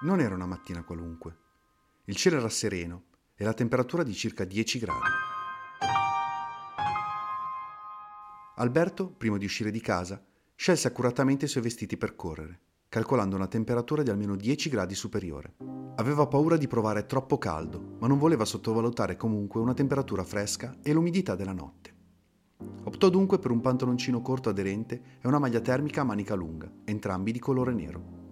Non era una mattina qualunque. Il cielo era sereno e la temperatura di circa 10 gradi. Alberto, prima di uscire di casa, scelse accuratamente i suoi vestiti per correre, calcolando una temperatura di almeno 10 gradi superiore. Aveva paura di provare troppo caldo, ma non voleva sottovalutare comunque una temperatura fresca e l'umidità della notte. Optò dunque per un pantaloncino corto aderente e una maglia termica a manica lunga, entrambi di colore nero.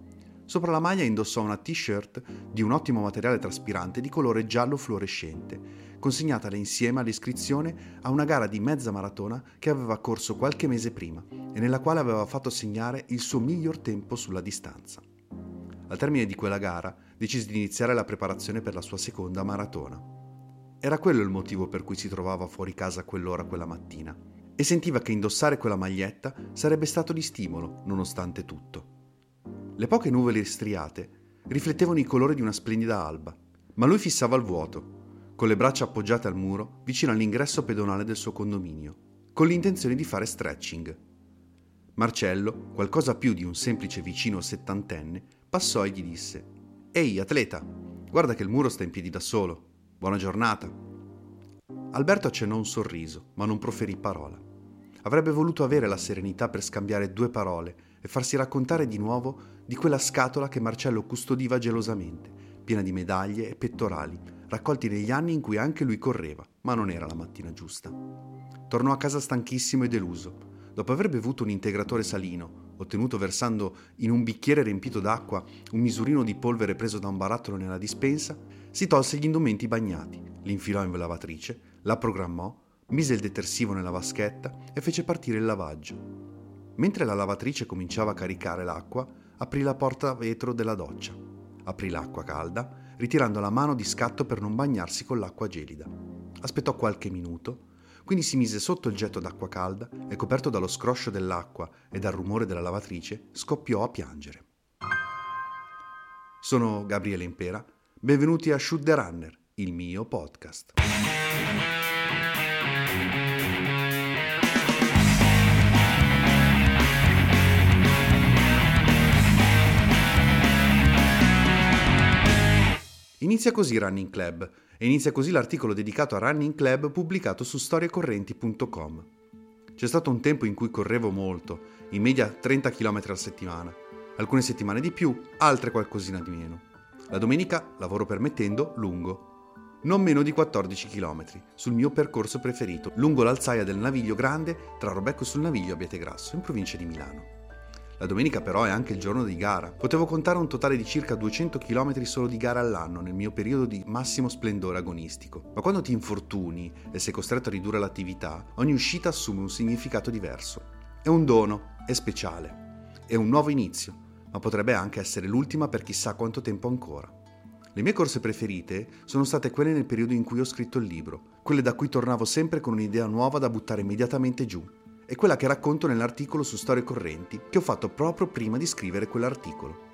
Sopra la maglia indossò una t-shirt di un ottimo materiale traspirante di colore giallo fluorescente, consegnatale insieme all'iscrizione a una gara di mezza maratona che aveva corso qualche mese prima e nella quale aveva fatto segnare il suo miglior tempo sulla distanza. Al termine di quella gara decise di iniziare la preparazione per la sua seconda maratona. Era quello il motivo per cui si trovava fuori casa a quell'ora quella mattina e sentiva che indossare quella maglietta sarebbe stato di stimolo, nonostante tutto. Le poche nuvole striate riflettevano i colori di una splendida alba, ma lui fissava il vuoto, con le braccia appoggiate al muro vicino all'ingresso pedonale del suo condominio, con l'intenzione di fare stretching. Marcello, qualcosa più di un semplice vicino settantenne, passò e gli disse: Ehi, atleta, guarda che il muro sta in piedi da solo. Buona giornata. Alberto accennò un sorriso, ma non proferì parola. Avrebbe voluto avere la serenità per scambiare due parole e farsi raccontare di nuovo di quella scatola che Marcello custodiva gelosamente, piena di medaglie e pettorali, raccolti negli anni in cui anche lui correva, ma non era la mattina giusta. Tornò a casa stanchissimo e deluso. Dopo aver bevuto un integratore salino, ottenuto versando in un bicchiere riempito d'acqua un misurino di polvere preso da un barattolo nella dispensa, si tolse gli indumenti bagnati, li infilò in lavatrice, la programmò, mise il detersivo nella vaschetta e fece partire il lavaggio. Mentre la lavatrice cominciava a caricare l'acqua, aprì la porta a vetro della doccia, aprì l'acqua calda, ritirando la mano di scatto per non bagnarsi con l'acqua gelida. Aspettò qualche minuto, quindi si mise sotto il getto d'acqua calda e coperto dallo scroscio dell'acqua e dal rumore della lavatrice, scoppiò a piangere. Sono Gabriele Impera, benvenuti a Shoot the Runner, il mio podcast. Inizia così Running Club e inizia così l'articolo dedicato a Running Club pubblicato su storiecorrenti.com. C'è stato un tempo in cui correvo molto, in media 30 km a settimana, alcune settimane di più, altre qualcosina di meno. La domenica, lavoro permettendo, lungo, non meno di 14 km, sul mio percorso preferito, lungo l'alzaia del Naviglio Grande tra Robecco sul Naviglio e Abbiategrasso, in provincia di Milano. La domenica però è anche il giorno di gara. Potevo contare un totale di circa 200 km solo di gara all'anno nel mio periodo di massimo splendore agonistico. Ma quando ti infortuni e sei costretto a ridurre l'attività, ogni uscita assume un significato diverso. È un dono, è speciale. È un nuovo inizio, ma potrebbe anche essere l'ultima per chissà quanto tempo ancora. Le mie corse preferite sono state quelle nel periodo in cui ho scritto il libro, quelle da cui tornavo sempre con un'idea nuova da buttare immediatamente giù, è quella che racconto nell'articolo su storie correnti che ho fatto proprio prima di scrivere quell'articolo.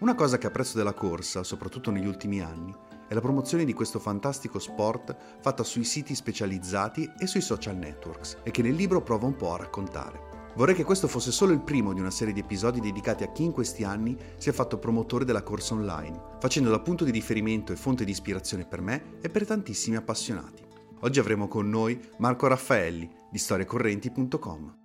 Una cosa che apprezzo della corsa, soprattutto negli ultimi anni, è la promozione di questo fantastico sport fatta sui siti specializzati e sui social networks e che nel libro provo un po' a raccontare. Vorrei che questo fosse solo il primo di una serie di episodi dedicati a chi in questi anni si è fatto promotore della corsa online, facendo da punto di riferimento e fonte di ispirazione per me e per tantissimi appassionati. Oggi avremo con noi Marco Raffaelli di storiecorrenti.com.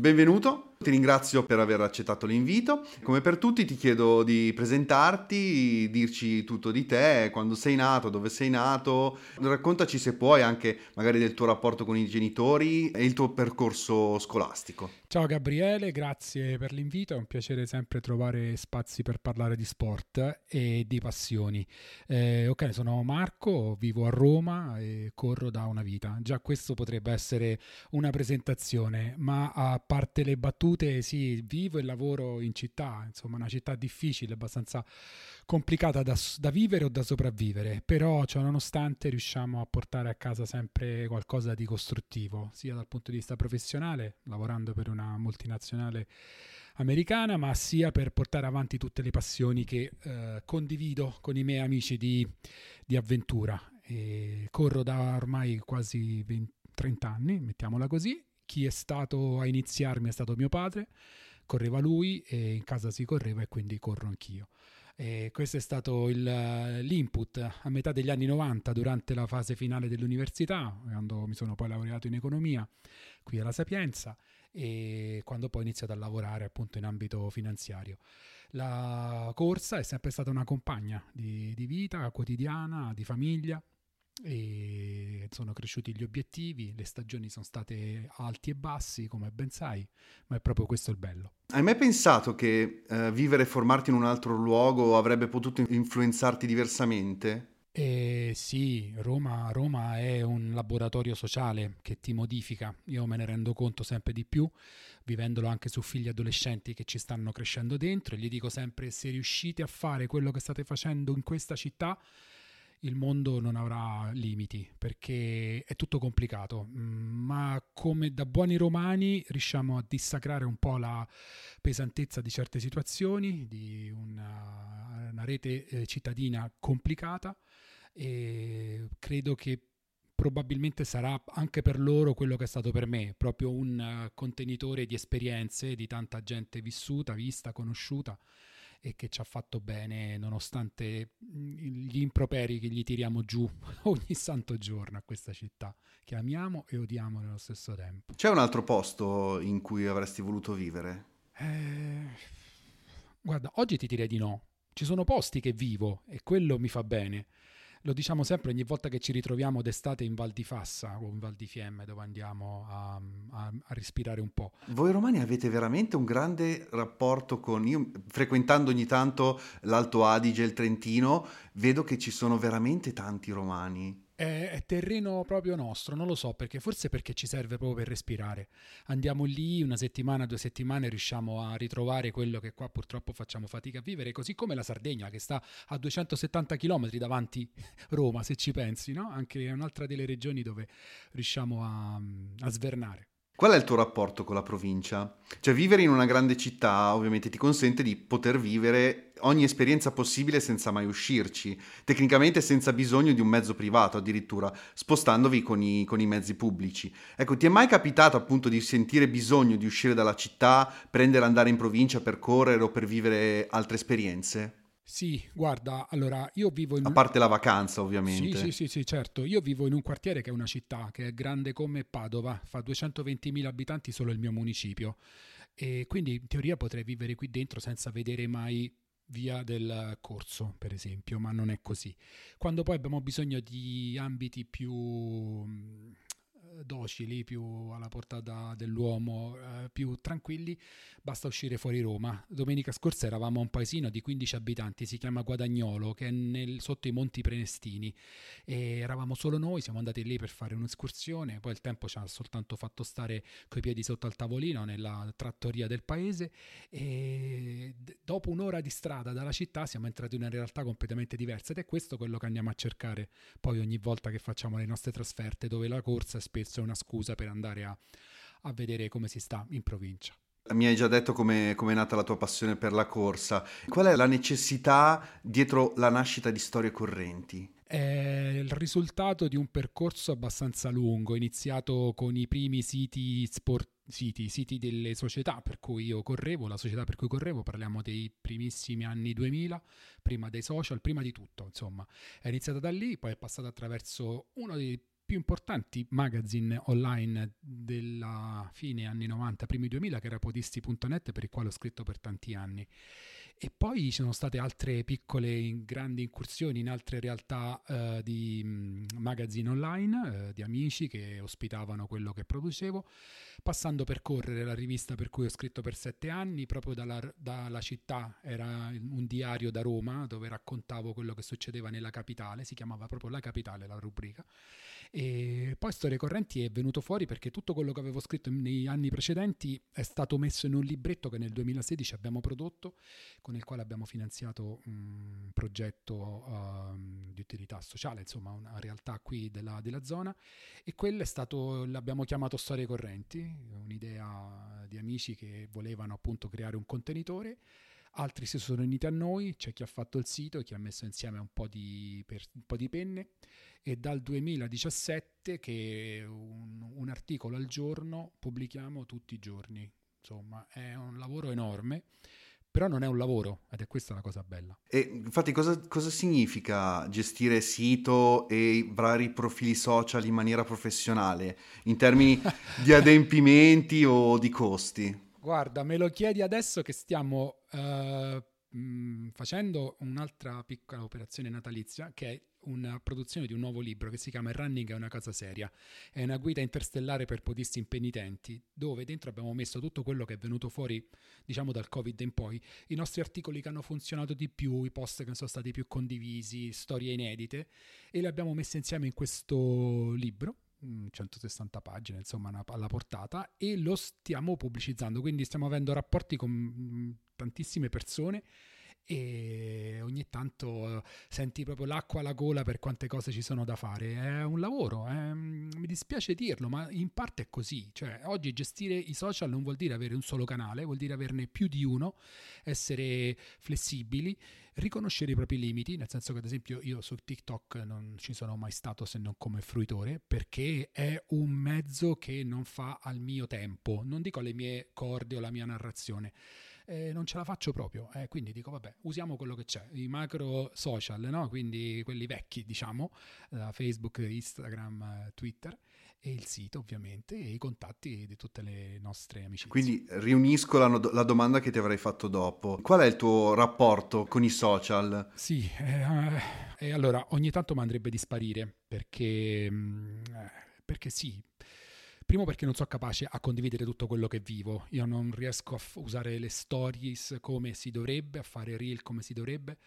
Benvenuto, ti ringrazio per aver accettato l'invito. Come per tutti ti chiedo di presentarti, dirci tutto di te, quando sei nato, dove sei nato, raccontaci se puoi anche magari del tuo rapporto con i genitori e il tuo percorso scolastico. Ciao Gabriele, grazie per l'invito, è un piacere sempre trovare spazi per parlare di sport e di passioni. Eh, ok, sono Marco, vivo a Roma e corro da una vita. Già questo potrebbe essere una presentazione, ma a parte le battute salute, sì, vivo e lavoro in città, insomma una città difficile, abbastanza complicata da, da vivere o da sopravvivere, però cioè, nonostante riusciamo a portare a casa sempre qualcosa di costruttivo, sia dal punto di vista professionale, lavorando per una multinazionale americana, ma sia per portare avanti tutte le passioni che eh, condivido con i miei amici di, di avventura. E corro da ormai quasi 20, 30 anni, mettiamola così. Chi è stato a iniziarmi è stato mio padre, correva lui e in casa si correva e quindi corro anch'io. E questo è stato il, l'input a metà degli anni 90 durante la fase finale dell'università, quando mi sono poi laureato in economia qui alla Sapienza e quando poi ho iniziato a lavorare appunto in ambito finanziario. La corsa è sempre stata una compagna di, di vita quotidiana, di famiglia e sono cresciuti gli obiettivi, le stagioni sono state alti e bassi, come ben sai, ma è proprio questo il bello. Hai mai pensato che eh, vivere e formarti in un altro luogo avrebbe potuto influenzarti diversamente? Eh, sì, Roma, Roma è un laboratorio sociale che ti modifica, io me ne rendo conto sempre di più, vivendolo anche su figli adolescenti che ci stanno crescendo dentro e gli dico sempre se riuscite a fare quello che state facendo in questa città, il mondo non avrà limiti perché è tutto complicato, mm, ma come da buoni romani riusciamo a dissacrare un po' la pesantezza di certe situazioni, di una, una rete eh, cittadina complicata e credo che probabilmente sarà anche per loro quello che è stato per me, proprio un uh, contenitore di esperienze di tanta gente vissuta, vista, conosciuta e che ci ha fatto bene nonostante mm, gli improperi che gli tiriamo giù ogni santo giorno a questa città che amiamo e odiamo nello stesso tempo. C'è un altro posto in cui avresti voluto vivere? Eh, guarda, oggi ti direi di no. Ci sono posti che vivo e quello mi fa bene lo diciamo sempre ogni volta che ci ritroviamo d'estate in Val di Fassa o in Val di Fiemme dove andiamo a, a, a, respirare un po'. Voi romani avete veramente un grande rapporto con, io frequentando ogni tanto l'Alto Adige il Trentino, vedo che ci sono veramente tanti romani. È, è, terreno proprio nostro, non lo so perché, forse perché ci serve proprio per respirare. Andiamo lì una settimana, due settimane, riusciamo a ritrovare quello che qua purtroppo facciamo fatica a vivere, così come la Sardegna che sta a 270 km davanti Roma, se ci pensi, no? Anche è un'altra delle regioni dove riusciamo a, a svernare. Qual è il tuo rapporto con la provincia? Cioè vivere in una grande città ovviamente ti consente di poter vivere ogni esperienza possibile senza mai uscirci, tecnicamente senza bisogno di un mezzo privato addirittura, spostandovi con i, con i mezzi pubblici. Ecco, ti è mai capitato appunto di sentire bisogno di uscire dalla città, prendere andare in provincia per correre o per vivere altre esperienze? Sì, guarda, allora io vivo in... A parte la vacanza, ovviamente. Sì, sì, sì, sì, certo. Io vivo in un quartiere che è una città, che è grande come Padova, fa 220.000 abitanti solo il mio municipio. E quindi in teoria potrei vivere qui dentro senza vedere mai via del corso, per esempio, ma non è così. Quando poi abbiamo bisogno di ambiti più docili, più alla portata dell'uomo, eh, più tranquilli, basta uscire fuori Roma. Domenica scorsa eravamo a un paesino di 15 abitanti, si chiama Guadagnolo, che è nel, sotto i Monti Prenestini. E eravamo solo noi, siamo andati lì per fare un'escursione, poi il tempo ci ha soltanto fatto stare coi piedi sotto al tavolino nella trattoria del paese e d- dopo un'ora di strada dalla città siamo entrati in una realtà completamente diversa ed è questo quello che andiamo a cercare poi ogni volta che facciamo le nostre trasferte, dove la corsa è spesso spesso è una scusa per andare a, a vedere come si sta in provincia. Mi hai già detto come è nata la tua passione per la corsa. Qual è la necessità dietro la nascita di storie correnti? È il risultato di un percorso abbastanza lungo, iniziato con i primi siti sport siti, siti delle società per cui io correvo, la società per cui correvo, parliamo dei primissimi anni 2000, prima dei social, prima di tutto, insomma. È iniziata da lì, poi è passata attraverso uno dei più importanti magazine online della fine anni 90, primi 2000, che era podisti.net, per il quale ho scritto per tanti anni. E poi ci sono state altre piccole grandi incursioni in altre realtà eh, di mm, magazine online, eh, di amici che ospitavano quello che producevo, passando per correre la rivista per cui ho scritto per sette anni, proprio dalla, dalla città, era un diario da Roma dove raccontavo quello che succedeva nella capitale, si chiamava proprio La Capitale la rubrica. E poi Storie Correnti è venuto fuori perché tutto quello che avevo scritto negli anni precedenti è stato messo in un libretto che nel 2016 abbiamo prodotto, con il quale abbiamo finanziato un progetto um, di utilità sociale, insomma una realtà qui della, della zona. E quello è stato, l'abbiamo chiamato Storie Correnti, un'idea di amici che volevano appunto creare un contenitore. Altri si sono uniti a noi, c'è chi ha fatto il sito, chi ha messo insieme un po' di, per, un po di penne. E dal 2017 che un, un, articolo al giorno pubblichiamo tutti i giorni. Insomma, è un lavoro enorme, però non è un lavoro ed è questa la cosa bella. E infatti cosa, cosa significa gestire sito e vari profili social in maniera professionale, in termini di adempimenti o di costi? Guarda, me lo chiedi adesso che stiamo uh, facendo un'altra piccola operazione natalizia che è una produzione di un nuovo libro che si chiama Running è una cosa seria. È una guida interstellare per podisti impenitenti, dove dentro abbiamo messo tutto quello che è venuto fuori, diciamo, dal Covid in poi, i nostri articoli che hanno funzionato di più, i post che sono stati più condivisi, storie inedite, e li abbiamo messi insieme in questo libro 160 pagine, insomma, alla portata e lo stiamo pubblicizzando, quindi stiamo avendo rapporti con tantissime persone e ogni tanto senti proprio l'acqua alla gola per quante cose ci sono da fare. È un lavoro, è, mi dispiace dirlo, ma in parte è così. Cioè, oggi gestire i social non vuol dire avere un solo canale, vuol dire averne più di uno, essere flessibili, riconoscere i propri limiti, nel senso che ad esempio io su TikTok non ci sono mai stato se non come fruitore, perché è un mezzo che non fa al mio tempo, non dico alle mie corde o alla mia narrazione eh, non ce la faccio proprio. Eh, quindi dico, vabbè, usiamo quello che c'è, i macro social, no? quindi quelli vecchi, diciamo, da Facebook, Instagram, Twitter e il sito ovviamente e i contatti di tutte le nostre amicizie. Quindi riunisco la, la, domanda che ti avrei fatto dopo. Qual è il tuo rapporto con i social? Sì, eh, eh, allora ogni tanto mi andrebbe di sparire perché, mm, eh, perché sì, Primo perché non sono capace a condividere tutto quello che vivo, io non riesco a f- usare le stories come si dovrebbe, a fare reel come si dovrebbe,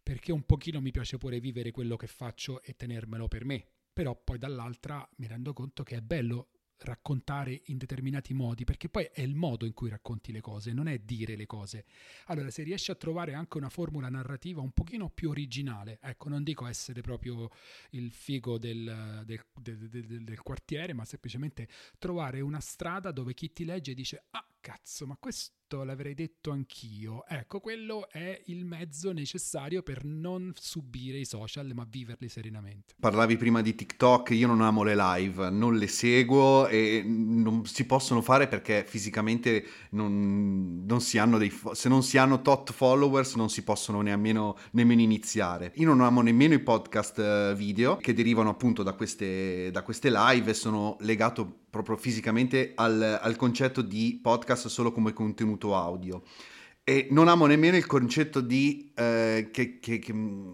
perché un pochino mi piace pure vivere quello che faccio e tenermelo per me. Però poi dall'altra mi rendo conto che è bello raccontare in determinati modi, perché poi è il modo in cui racconti le cose, non è dire le cose. Allora, se riesci a trovare anche una formula narrativa un pochino più originale, ecco, non dico essere proprio il figo del, del, del, del quartiere, ma semplicemente trovare una strada dove chi ti legge dice, ah, cazzo, ma questo l'avrei detto anch'io. Ecco, quello è il mezzo necessario per non subire i social, ma viverli serenamente. Parlavi prima di TikTok, io non amo le live, non le seguo e non si possono fare perché fisicamente non, non si hanno dei... se non si hanno tot followers non si possono nemmeno, nemmeno iniziare. Io non amo nemmeno i podcast eh, video che derivano appunto da queste, da queste live e sono legato proprio fisicamente al, al concetto di podcast solo come contenuto audio. E non amo nemmeno il concetto di, eh, che, che,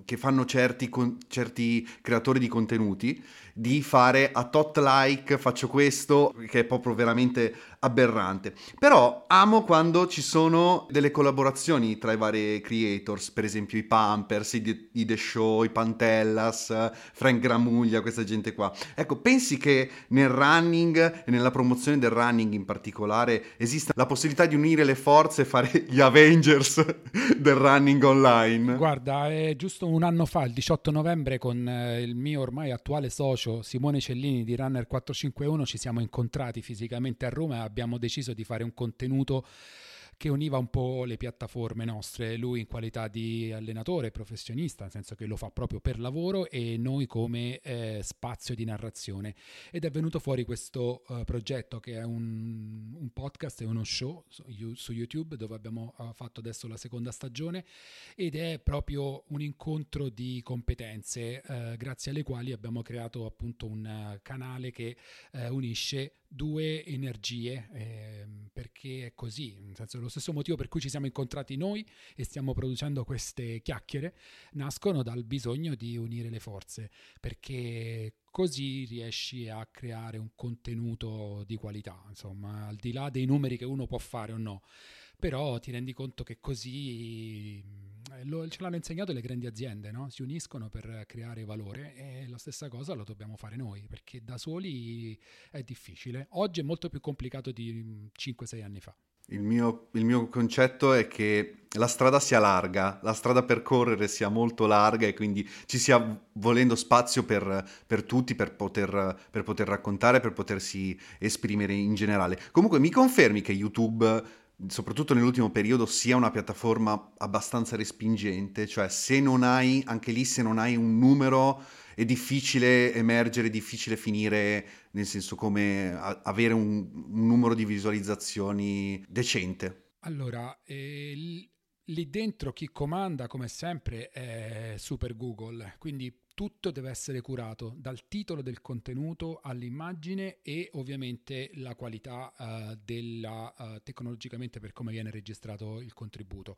che, fanno certi, con, certi creatori di contenuti di fare a tot like faccio questo, che è proprio veramente aberrante. Però amo quando ci sono delle collaborazioni tra i vari creators, per esempio i Pampers, i, i The Show, i Pantellas, Frank Gramuglia, questa gente qua. Ecco, pensi che nel running e nella promozione del running in particolare esista la possibilità di unire le forze e fare gli Avengers del running online? Guarda, è giusto un anno fa, il 18 novembre, con eh, il mio ormai attuale socio Simone Cellini di Runner 451 ci siamo incontrati fisicamente a Roma abbiamo deciso di fare un contenuto che univa un po' le piattaforme nostre, lui in qualità di allenatore professionista, nel senso che lo fa proprio per lavoro e noi come eh, spazio di narrazione. Ed è venuto fuori questo uh, progetto che è un, un, podcast e uno show su, su YouTube dove abbiamo uh, fatto adesso la seconda stagione ed è proprio un incontro di competenze uh, grazie alle quali abbiamo creato appunto un canale che unisce due energie, eh, perché è così, nel senso lo stesso motivo per cui ci siamo incontrati noi e stiamo producendo queste chiacchiere, nascono dal bisogno di unire le forze, perché così riesci a creare un contenuto di qualità, insomma, al di là dei numeri che uno può fare o no. Però ti rendi conto che così lo, ce l'hanno insegnato le grandi aziende, no? si uniscono per creare valore e la stessa cosa lo dobbiamo fare noi, perché da soli è difficile. Oggi è molto più complicato di 5-6 anni fa. Il mio, il mio, concetto è che la strada sia larga, la strada per correre sia molto larga e quindi ci sia volendo spazio per, per tutti, per poter, per poter raccontare, per potersi esprimere in generale. Comunque mi confermi che YouTube soprattutto nell'ultimo periodo, sia una piattaforma abbastanza respingente, cioè se non hai, anche lì se non hai un numero è difficile emergere, è difficile finire, nel senso come a- avere un, un, numero di visualizzazioni decente. Allora, eh, lì dentro chi comanda come sempre è Super Google, quindi tutto deve essere curato dal titolo del contenuto all'immagine e ovviamente la qualità uh, della, uh, tecnologicamente per come viene registrato il contributo.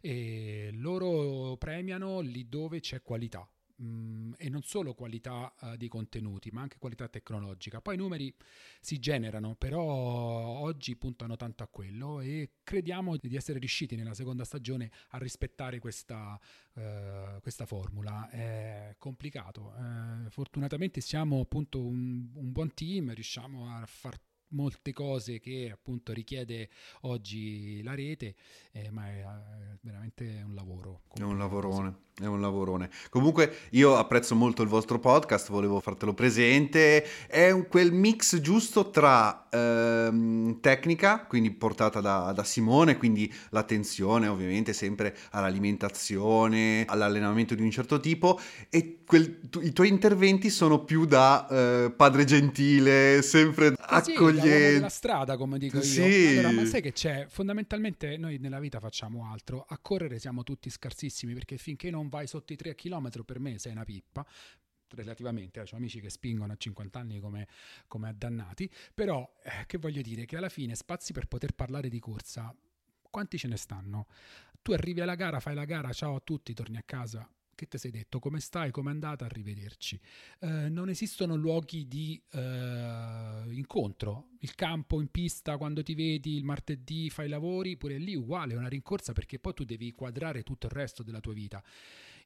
E loro premiano lì dove c'è qualità mh, mm, e non solo qualità uh, di contenuti, ma anche qualità tecnologica. Poi i numeri si generano, però oggi puntano tanto a quello e crediamo di essere riusciti nella seconda stagione a rispettare questa, uh, questa formula. È complicato. Uh, fortunatamente siamo appunto un, un buon team, riusciamo a far molte cose che appunto richiede oggi la rete, eh, ma è, è veramente un lavoro. È un lavorone, è un lavorone. Comunque io apprezzo molto il vostro podcast, volevo fartelo presente, è un, quel mix giusto tra ehm, tecnica, quindi portata da, da Simone, quindi l'attenzione ovviamente sempre all'alimentazione, all'allenamento di un certo tipo e quel, tu, i tuoi interventi sono più da eh, padre gentile, sempre eh sì, accogliente. La strada, come dico io. Sì. Allora, ma sai che c'è? Fondamentalmente noi nella vita facciamo altro. A correre siamo tutti scarsissimi perché finché non vai sotto i 3 km per me sei una pippa relativamente, eh, ho amici che spingono a 50 anni come, come addannati, però eh, che voglio dire che alla fine spazi per poter parlare di corsa, quanti ce ne stanno? Tu arrivi alla gara, fai la gara, ciao a tutti, torni a casa, che ti sei detto? Come stai? Come è andata? Arrivederci. Eh, non esistono luoghi di eh, incontro. Il campo in pista quando ti vedi il martedì fai i lavori, pure lì uguale, è una rincorsa perché poi tu devi quadrare tutto il resto della tua vita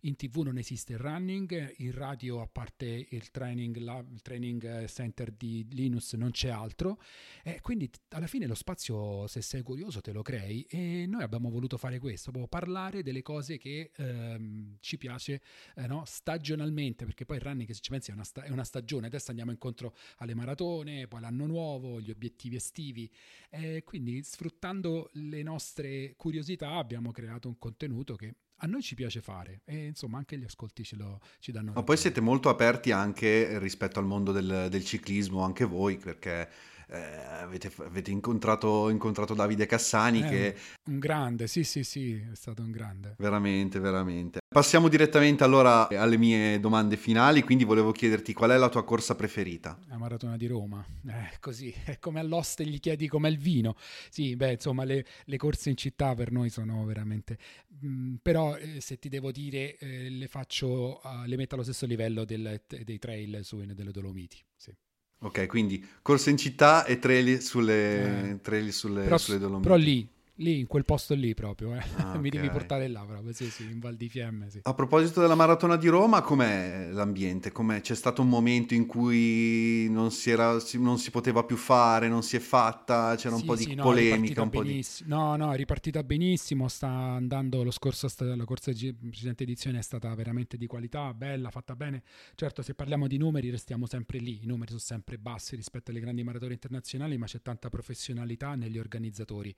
in tv non esiste il running, in radio a parte il training, la, il training center di Linus non c'è altro, e quindi alla fine lo spazio se sei curioso te lo crei. E noi abbiamo voluto fare questo, parlare delle cose che ehm, ci piace eh, no? stagionalmente, perché poi il running se ci pensi è una, sta- è una, stagione, adesso andiamo incontro alle maratone, poi l'anno nuovo, gli obiettivi estivi, e quindi sfruttando le nostre curiosità abbiamo creato un contenuto che a noi ci piace fare e insomma anche gli ascolti ce lo, ci danno. Ma poi siete molto aperti anche rispetto al mondo del, del ciclismo, anche voi, perché eh, avete, avete incontrato, incontrato, Davide Cassani eh, che... Un grande, sì sì sì, è stato un grande. Veramente, veramente. Passiamo direttamente allora alle mie domande finali, quindi volevo chiederti qual è la tua corsa preferita? La maratona di Roma, eh, così, è come all'oste gli chiedi com'è il vino. Sì, beh, insomma, le, le corse in città per noi sono veramente... Mm, però eh, se ti devo dire, eh, le faccio, uh, le metto allo stesso livello del, dei trail su, delle Dolomiti, sì. Ok, quindi corsa in città e trail sulle, eh. trail sulle, però, sulle Dolomiti. Però lì, Lì, in quel posto lì proprio, eh. ah, okay. mi devi portare là proprio, sì, sì, in Val di Fiemme. Sì. A proposito della maratona di Roma, com'è l'ambiente? Com'è? C'è stato un momento in cui non si, era, non si, poteva più fare, non si è fatta, c'era un po' di no, polemica. Un po di... No, no, è ripartita benissimo, sta andando lo scorso, la corsa di precedente edizione è stata veramente di qualità, bella, fatta bene. Certo, se parliamo di numeri restiamo sempre lì, i numeri sono sempre bassi rispetto alle grandi maratone internazionali, ma c'è tanta professionalità negli organizzatori.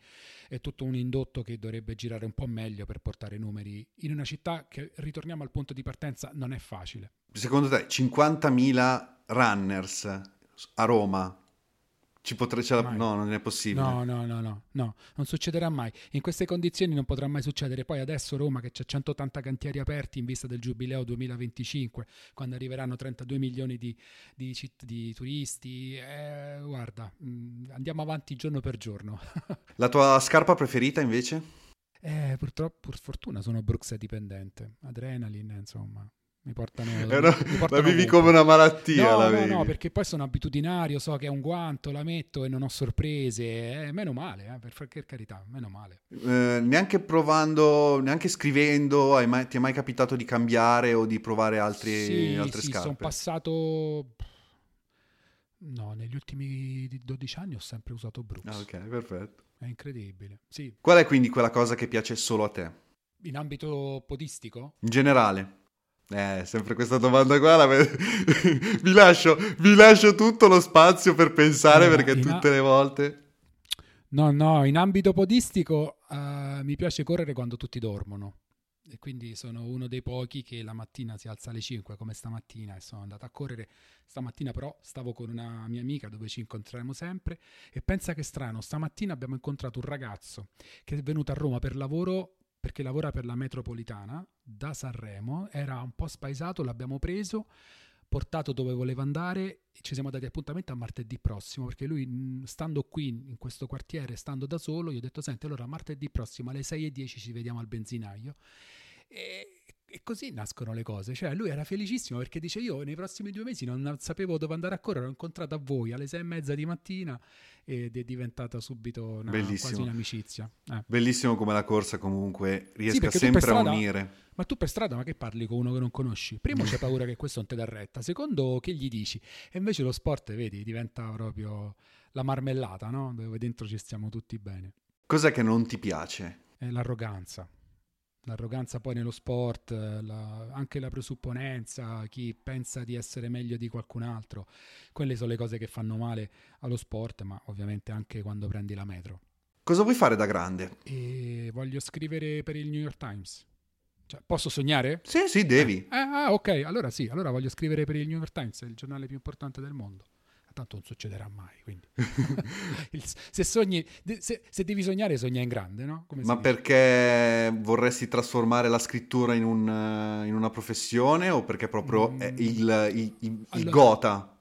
E tutto un indotto che dovrebbe girare un po' meglio per portare numeri in una città che, ritorniamo al punto di partenza, non è facile. Secondo te 50.000 runners a Roma Ci potre, la, no, non è possibile. No, no, no, no, no, non succederà mai. In queste condizioni non potrà mai succedere. Poi adesso Roma che c'ha 180 cantieri aperti in vista del Giubileo 2025, quando arriveranno 32 milioni di, di, di turisti, eh, guarda, mh, mm, andiamo avanti giorno per giorno. la tua scarpa preferita invece? Eh, purtroppo, per fortuna sono Brooks dipendente, Adrenaline, insomma mi portano, una, mi portano la vivi come una malattia no, no, no, perché poi sono abitudinario so che è un guanto, la metto e non ho sorprese eh, meno male, eh, per, per, carità meno male. Eh, neanche provando neanche scrivendo mai, ti è mai capitato di cambiare o di provare altri, sì, altre sì, scarpe? sono passato no, negli ultimi 12 anni ho sempre usato Brooks. Ah, ok, perfetto. È incredibile, sì. Qual è quindi quella cosa che piace solo a te? in ambito podistico? in generale eh, sempre questa domanda qua. La... vi, lascio, vi, lascio, tutto lo spazio per pensare no, perché tutte a... le volte. No, no, in ambito podistico uh, mi piace correre quando tutti dormono. E quindi sono uno dei pochi che la mattina si alza alle 5 come stamattina e sono andato a correre. Stamattina però stavo con una mia amica dove ci incontreremo sempre e pensa che strano, stamattina abbiamo incontrato un ragazzo che è venuto a Roma per lavoro perché lavora per la metropolitana da Sanremo, era un po' spaesato, l'abbiamo preso, portato dove voleva andare e ci siamo dati appuntamento a martedì prossimo perché lui stando qui in questo quartiere, stando da solo, gli ho detto senti allora martedì prossimo alle 6.10 ci vediamo al benzinaio. E e così nascono le cose. Cioè, lui era felicissimo perché dice: Io nei prossimi due mesi non sapevo dove andare a correre. Ho incontrato a voi alle sei e mezza di mattina ed è diventata subito una, quasi un'amicizia. Eh. Bellissimo come la corsa comunque riesca sì, sempre strada, a unire. Ma tu per strada, ma che parli con uno che non conosci? Primo, c'è paura che questo non ti dà retta. Secondo, che gli dici? E invece lo sport, vedi, diventa proprio la marmellata, no? Dove dentro ci stiamo tutti bene. Cos'è che non ti piace? È l'arroganza l'arroganza poi nello sport, la, anche la presupponenza, chi pensa di essere meglio di qualcun altro, quelle sono le cose che fanno male allo sport, ma ovviamente anche quando prendi la metro. Cosa vuoi fare da grande? E voglio scrivere per il New York Times. Cioè, posso sognare? Sì, sì, devi. Eh, ah, ok, allora sì, allora voglio scrivere per il New York Times, il giornale più importante del mondo tanto non succederà mai. se, sogni, se, se, devi sognare, sogna in grande, no? Ma perché vorresti trasformare la scrittura in, un, in una professione o perché proprio mm. il, il, il, allora, gota?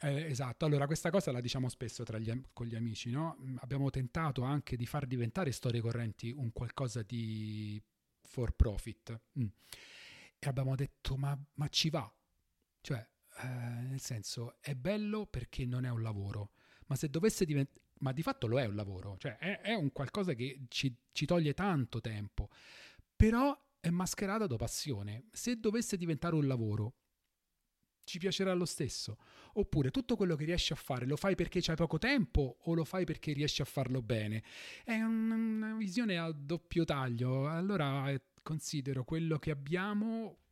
Eh, esatto, allora questa cosa la diciamo spesso gli, con gli amici, no? Mm, abbiamo tentato anche di far diventare storie correnti un qualcosa di for profit. Mm. E abbiamo detto, ma, ma ci va? Cioè, eh, nel senso è bello perché non è un lavoro, ma se dovesse diventare... Ma di fatto lo è un lavoro, cioè è, è un qualcosa che ci, ci toglie tanto tempo, però è mascherata da passione. Se dovesse diventare un lavoro, ci piacerà lo stesso. Oppure tutto quello che riesci a fare lo fai perché c'hai poco tempo o lo fai perché riesci a farlo bene. È una visione a doppio taglio. Allora eh, considero quello che abbiamo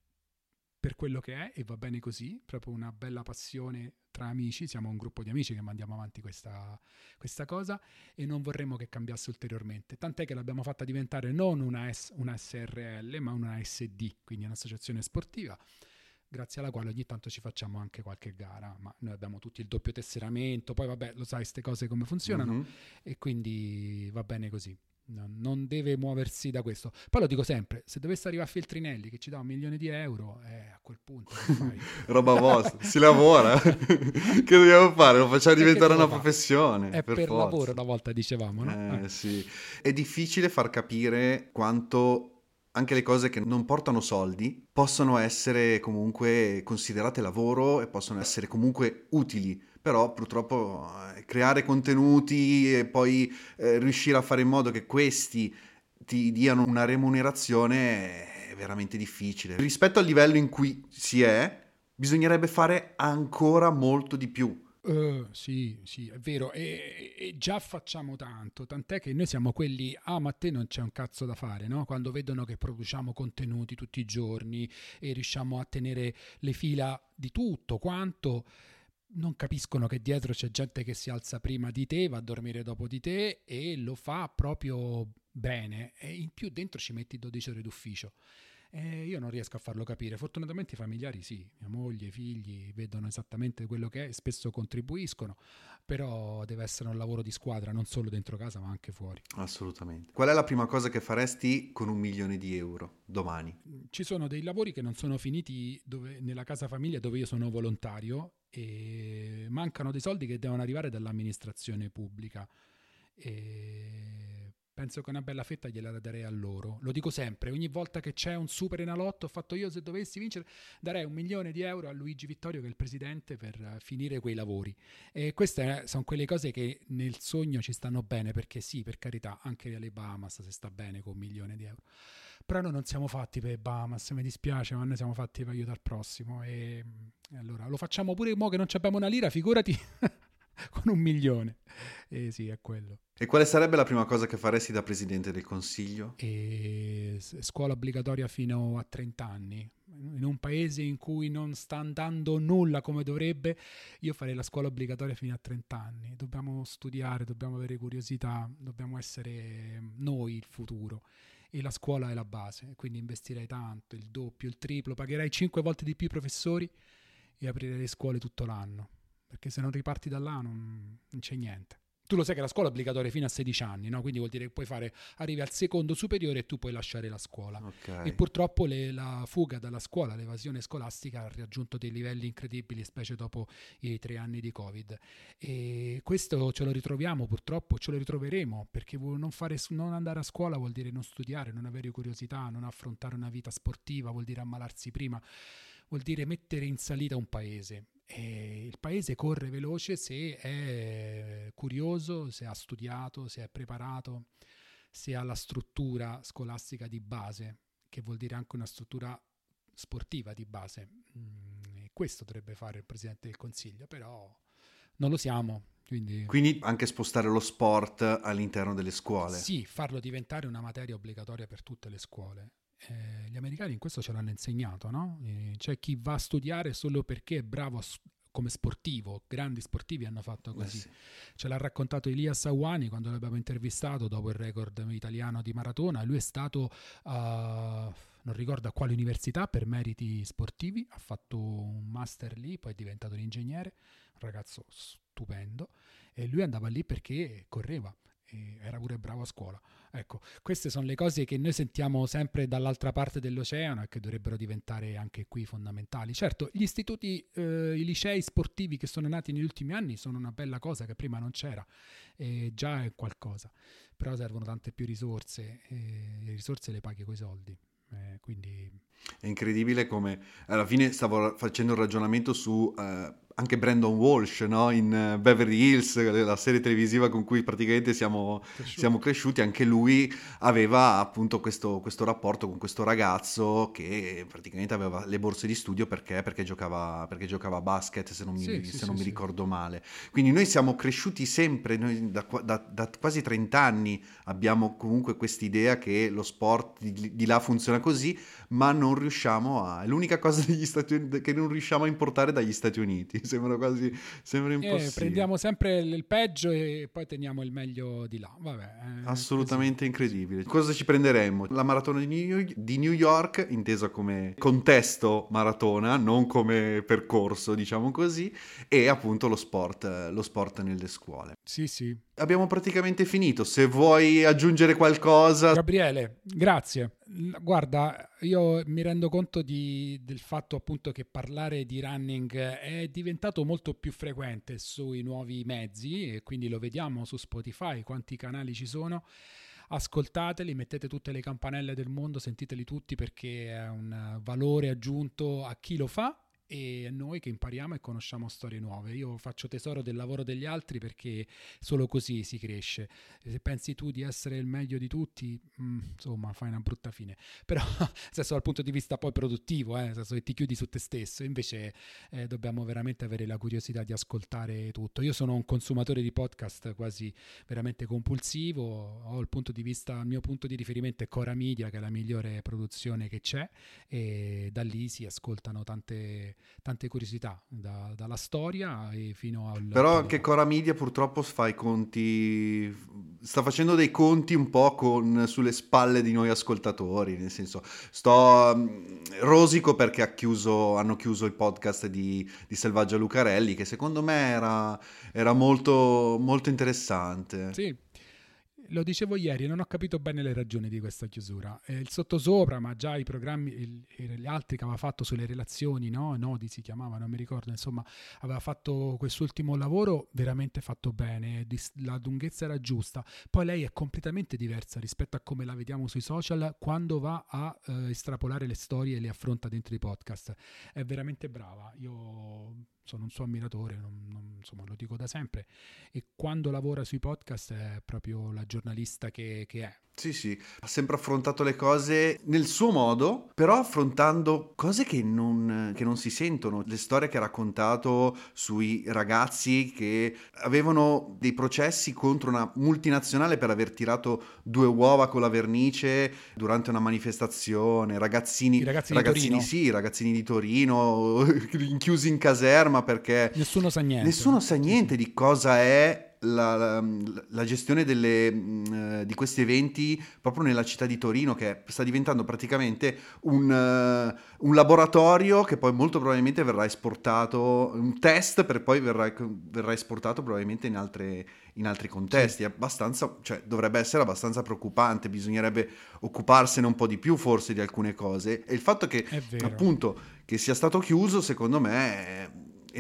per quello che è e va bene così, proprio una bella passione tra amici, siamo un gruppo di amici che mandiamo avanti questa, questa cosa e non vorremmo che cambiasse ulteriormente, tant'è che l'abbiamo fatta diventare non una, S, una SRL ma una SD, quindi un'associazione sportiva grazie alla quale ogni tanto ci facciamo anche qualche gara, ma noi abbiamo tutti il doppio tesseramento, poi vabbè, lo sai queste cose come funzionano mm-hmm. e quindi va bene così. No, non deve muoversi da questo. Poi lo dico sempre: se dovesse arrivare a Feltrinelli che ci dà un milione di euro, eh, a quel punto roba vostra, si lavora. che dobbiamo fare? Lo facciamo diventare una fare? professione. È per, per lavoro, una volta dicevamo, no? Eh, sì. È difficile far capire quanto anche le cose che non portano soldi possono essere comunque considerate lavoro e possono essere comunque utili però purtroppo eh, creare contenuti e poi eh, riuscire a fare in modo che questi ti diano una remunerazione è veramente difficile. Rispetto al livello in cui si è, bisognerebbe fare ancora molto di più. Uh, sì, sì, è vero, e, e, già facciamo tanto, tant'è che noi siamo quelli, ah ma a te non c'è un cazzo da fare, no? Quando vedono che produciamo contenuti tutti i giorni e riusciamo a tenere le fila di tutto quanto, non capiscono che dietro c'è gente che si alza prima di te, va a dormire dopo di te e lo fa proprio bene e in più dentro ci metti 12 ore d'ufficio E io non riesco a farlo capire. Fortunatamente i familiari sì, mia moglie, i figli vedono esattamente quello che è, spesso contribuiscono, però deve essere un lavoro di squadra, non solo dentro casa ma anche fuori. Assolutamente. Qual è la prima cosa che faresti con un milione di euro domani? Ci sono dei lavori che non sono finiti dove, nella casa famiglia dove io sono volontario e mancano dei soldi che devono arrivare dall'amministrazione pubblica. E penso che una bella fetta gliela darei a loro. Lo dico sempre, ogni volta che c'è un super enalotto, fatto io se dovessi vincere, darei un milione di euro a Luigi Vittorio che è il presidente per finire quei lavori. E queste sono quelle cose che nel sogno ci stanno bene, perché sì, per carità, anche alle Bahamas si sta bene con un milione di euro. Però noi non siamo fatti per Bahamas, mi dispiace, ma noi siamo fatti per aiutare il prossimo. E, e allora lo facciamo pure mo che non abbiamo una lira, figurati. con un milione. E sì, è quello. E quale sarebbe la prima cosa che faresti da presidente del consiglio? E scuola obbligatoria fino a 30 anni. In un paese in cui non sta andando nulla come dovrebbe, io farei la scuola obbligatoria fino a 30 anni. Dobbiamo studiare, dobbiamo avere curiosità, dobbiamo essere noi il futuro. E la scuola è la base, quindi investirei tanto, il doppio, il triplo, pagherei 5 volte di più i professori e aprirei scuole tutto l'anno perché se non riparti da là non, non c'è niente. Tu lo sai che la scuola è obbligatoria fino a 16 anni, no? quindi vuol dire che puoi fare, arrivi al secondo superiore e tu puoi lasciare la scuola. Okay. E purtroppo le, la fuga dalla scuola, l'evasione scolastica ha raggiunto dei livelli incredibili, specie dopo i tre anni di Covid. E questo ce lo ritroviamo purtroppo, ce lo ritroveremo, perché non, fare, non andare a scuola vuol dire non studiare, non avere curiosità, non affrontare una vita sportiva, vuol dire ammalarsi prima, vuol dire mettere in salita un paese e il paese corre veloce se è curioso, se ha studiato, se è preparato, se ha la struttura scolastica di base, che vuol dire anche una struttura sportiva di base. Mm, e questo dovrebbe fare il Presidente del Consiglio, però non lo siamo. Quindi... quindi... anche spostare lo sport all'interno delle scuole. Sì, farlo diventare una materia obbligatoria per tutte le scuole eh, gli americani in questo ce l'hanno insegnato, no? Eh, c'è chi va a studiare solo perché è bravo s- come sportivo, grandi sportivi hanno fatto eh così. Sì. Ce l'ha raccontato Elias Awani quando l'abbiamo intervistato dopo il record italiano di maratona. Lui è stato, uh, non ricordo a quale università, per meriti sportivi, ha fatto un master lì, poi è diventato un ingegnere, un ragazzo stupendo, e lui andava lì perché correva era pure bravo a scuola. Ecco, queste sono le cose che noi sentiamo sempre dall'altra parte dell'oceano e che dovrebbero diventare anche qui fondamentali. Certo, gli istituti, eh, i licei sportivi che sono nati negli ultimi anni sono una bella cosa che prima non c'era, e già è qualcosa, però servono tante più risorse e le risorse le paghi coi soldi. Eh, quindi... È incredibile come alla fine stavo facendo un ragionamento su uh, anche Brandon Walsh no? in eh, Beverly Hills, la serie televisiva con cui praticamente siamo cresciuti, siamo cresciuti anche lui aveva appunto questo, questo, rapporto con questo ragazzo che praticamente aveva le borse di studio perché, perché, giocava, perché giocava, a basket se non mi, sì, se sì, non sì, mi ricordo male. Quindi noi siamo cresciuti sempre, noi da, da, da quasi 30 anni abbiamo comunque quest'idea che lo sport di, di là funziona così, ma non riusciamo a... è l'unica cosa degli Stati Uniti che non riusciamo a importare dagli Stati Uniti sembra quasi sembra eh, impossibile. Eh, prendiamo sempre il peggio e poi teniamo il meglio di là. Vabbè, eh, Assolutamente così. incredibile. Cosa ci prenderemmo? La maratona di New, di New York, intesa come contesto maratona, non come percorso, diciamo così, e appunto lo sport, lo sport nelle scuole. Sì, sì. Abbiamo praticamente finito. Se vuoi aggiungere qualcosa. Gabriele, grazie. Guarda, io mi rendo conto di, del fatto appunto che parlare di running è diventato molto più frequente sui nuovi mezzi e quindi lo vediamo su Spotify, quanti canali ci sono. Ascoltateli, mettete tutte le campanelle del mondo, sentiteli tutti perché è un valore aggiunto a chi lo fa e noi che impariamo e conosciamo storie nuove. Io faccio tesoro del lavoro degli altri perché solo così si cresce. Se pensi tu di essere il meglio di tutti, mm, insomma, fai una brutta fine. Però, senso, dal punto di vista poi produttivo, eh, senso ti chiudi su te stesso, invece eh, dobbiamo veramente avere la curiosità di ascoltare tutto. Io sono un consumatore di podcast quasi veramente compulsivo, ho il punto di vista, il mio punto di riferimento è Cora Media, che è la migliore produzione che c'è, e da lì si ascoltano tante tante curiosità, da, dalla storia e fino al... Però che Cora Media purtroppo fa i conti, sta facendo dei conti un po' con, sulle spalle di noi ascoltatori, nel senso, sto mm, rosico perché ha chiuso, hanno chiuso il podcast di, di Selvaggia Lucarelli, che secondo me era, era molto, molto interessante. Sì, lo dicevo ieri, non ho capito bene le ragioni di questa chiusura. Eh, il sottosopra, ma già i programmi, il, gli altri che aveva fatto sulle relazioni, no? Nodi si chiamava, non mi ricordo, insomma, aveva fatto quest'ultimo lavoro veramente fatto bene, la lunghezza era giusta. Poi lei è completamente diversa rispetto a come la vediamo sui social quando va a eh, estrapolare le storie e le affronta dentro i podcast. È veramente brava. Io sono un suo ammiratore, non, non, insomma lo dico da sempre, e quando lavora sui podcast è proprio la giornalista che, che è. Sì, sì, ha sempre affrontato le cose nel suo modo, però affrontando cose che non, che non, si sentono, le storie che ha raccontato sui ragazzi che avevano dei processi contro una multinazionale per aver tirato due uova con la vernice durante una manifestazione, ragazzini, I ragazzini, ragazzini sì, ragazzini di Torino, rinchiusi in caserma perché... Nessuno sa niente. Nessuno sa niente di cosa è la, la, la gestione delle, eh, di questi eventi proprio nella città di Torino, che sta diventando praticamente un, uh, un, laboratorio che poi molto probabilmente verrà esportato, un test per poi verrà, verrà esportato probabilmente in, altre, in altri contesti. Sì. Abbastanza, cioè, dovrebbe essere abbastanza preoccupante, bisognerebbe occuparsene un po' di più forse di alcune cose. E il fatto che appunto che sia stato chiuso, secondo me... È,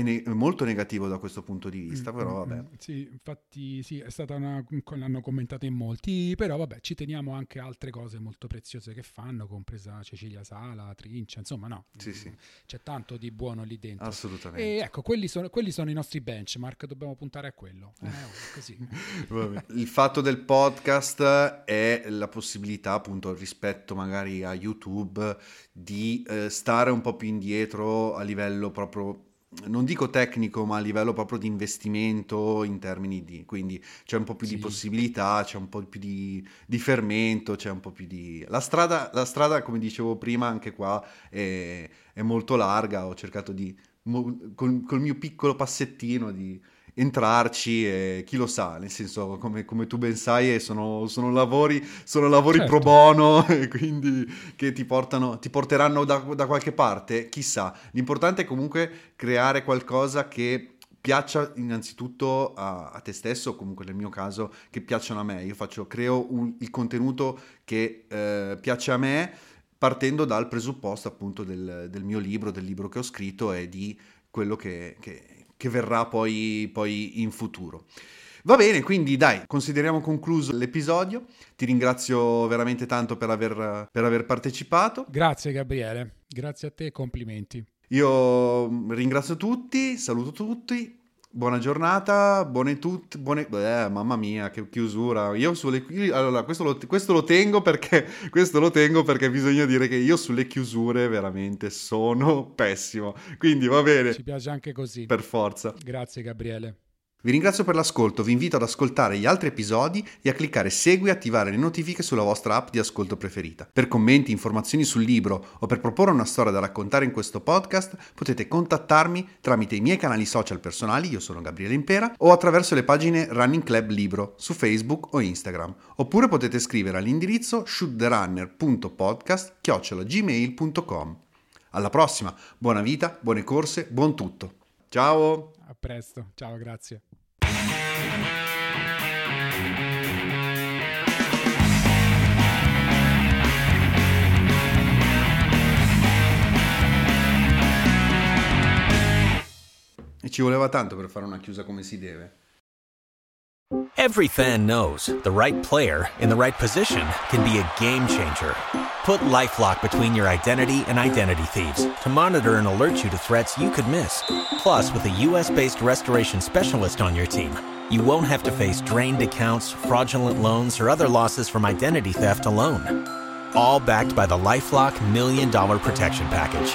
ne- molto negativo da questo punto di vista, mm, però mm, vabbè. Mm, sì, infatti sì, è stata una, l'hanno commentato in molti, però vabbè, ci teniamo anche altre cose molto preziose che fanno, compresa Cecilia Sala, Trincia, insomma no, sì, sì. c'è tanto di buono lì dentro. Assolutamente. E ecco, quelli sono, quelli sono i nostri benchmark, dobbiamo puntare a quello. Eh, oh, Il fatto del podcast è la possibilità appunto rispetto magari a YouTube di eh, stare un po' più indietro a livello proprio non dico tecnico, ma a livello proprio di investimento in termini di... quindi c'è un po' più sì. di possibilità, c'è un po' più di, di, fermento, c'è un po' più di... La strada, la strada come dicevo prima, anche qua è, è molto larga, ho cercato di, col, col mio piccolo passettino, di entrarci e chi lo sa, nel senso come, come tu ben sai sono, sono lavori, sono lavori certo. pro bono e quindi che ti, portano, ti porteranno da, da qualche parte, chissà. L'importante è comunque creare qualcosa che piaccia innanzitutto a, a, te stesso, comunque nel mio caso, che piacciono a me. Io faccio, creo un, il contenuto che eh, piace a me partendo dal presupposto appunto del, del, mio libro, del libro che ho scritto e di quello che, che che verrà poi, poi in futuro. Va bene, quindi dai, consideriamo concluso l'episodio. Ti ringrazio veramente tanto per aver, per aver partecipato. Grazie Gabriele, grazie a te e complimenti. Io ringrazio tutti, saluto tutti Buona giornata, buone tutte, buone... Eh, mamma mia, che chiusura. Io sulle... Allora, questo lo, questo lo tengo perché... Questo lo tengo perché bisogna dire che io sulle chiusure veramente sono pessimo. Quindi va bene. Ci piace anche così. Per forza. Grazie Gabriele. Vi ringrazio per l'ascolto, vi invito ad ascoltare gli altri episodi e a cliccare segui e attivare le notifiche sulla vostra app di ascolto preferita. Per commenti, informazioni sul libro o per proporre una storia da raccontare in questo podcast potete contattarmi tramite i miei canali social personali, io sono Gabriele Impera, o attraverso le pagine Running Club Libro su Facebook o Instagram. Oppure potete scrivere all'indirizzo shoottherunner.podcast.gmail.com Alla prossima, buona vita, buone corse, buon tutto. Ciao! A presto, ciao, grazie. E ci voleva tanto per fare una chiusa come si deve. Every fan knows the right player in the right position can be a game changer. Put LifeLock between your identity and identity thieves to monitor and alert you to threats you could miss. Plus, with a US-based restoration specialist on your team, you won't have to face drained accounts, fraudulent loans, or other losses from identity theft alone. All backed by the LifeLock Million Dollar Protection Package.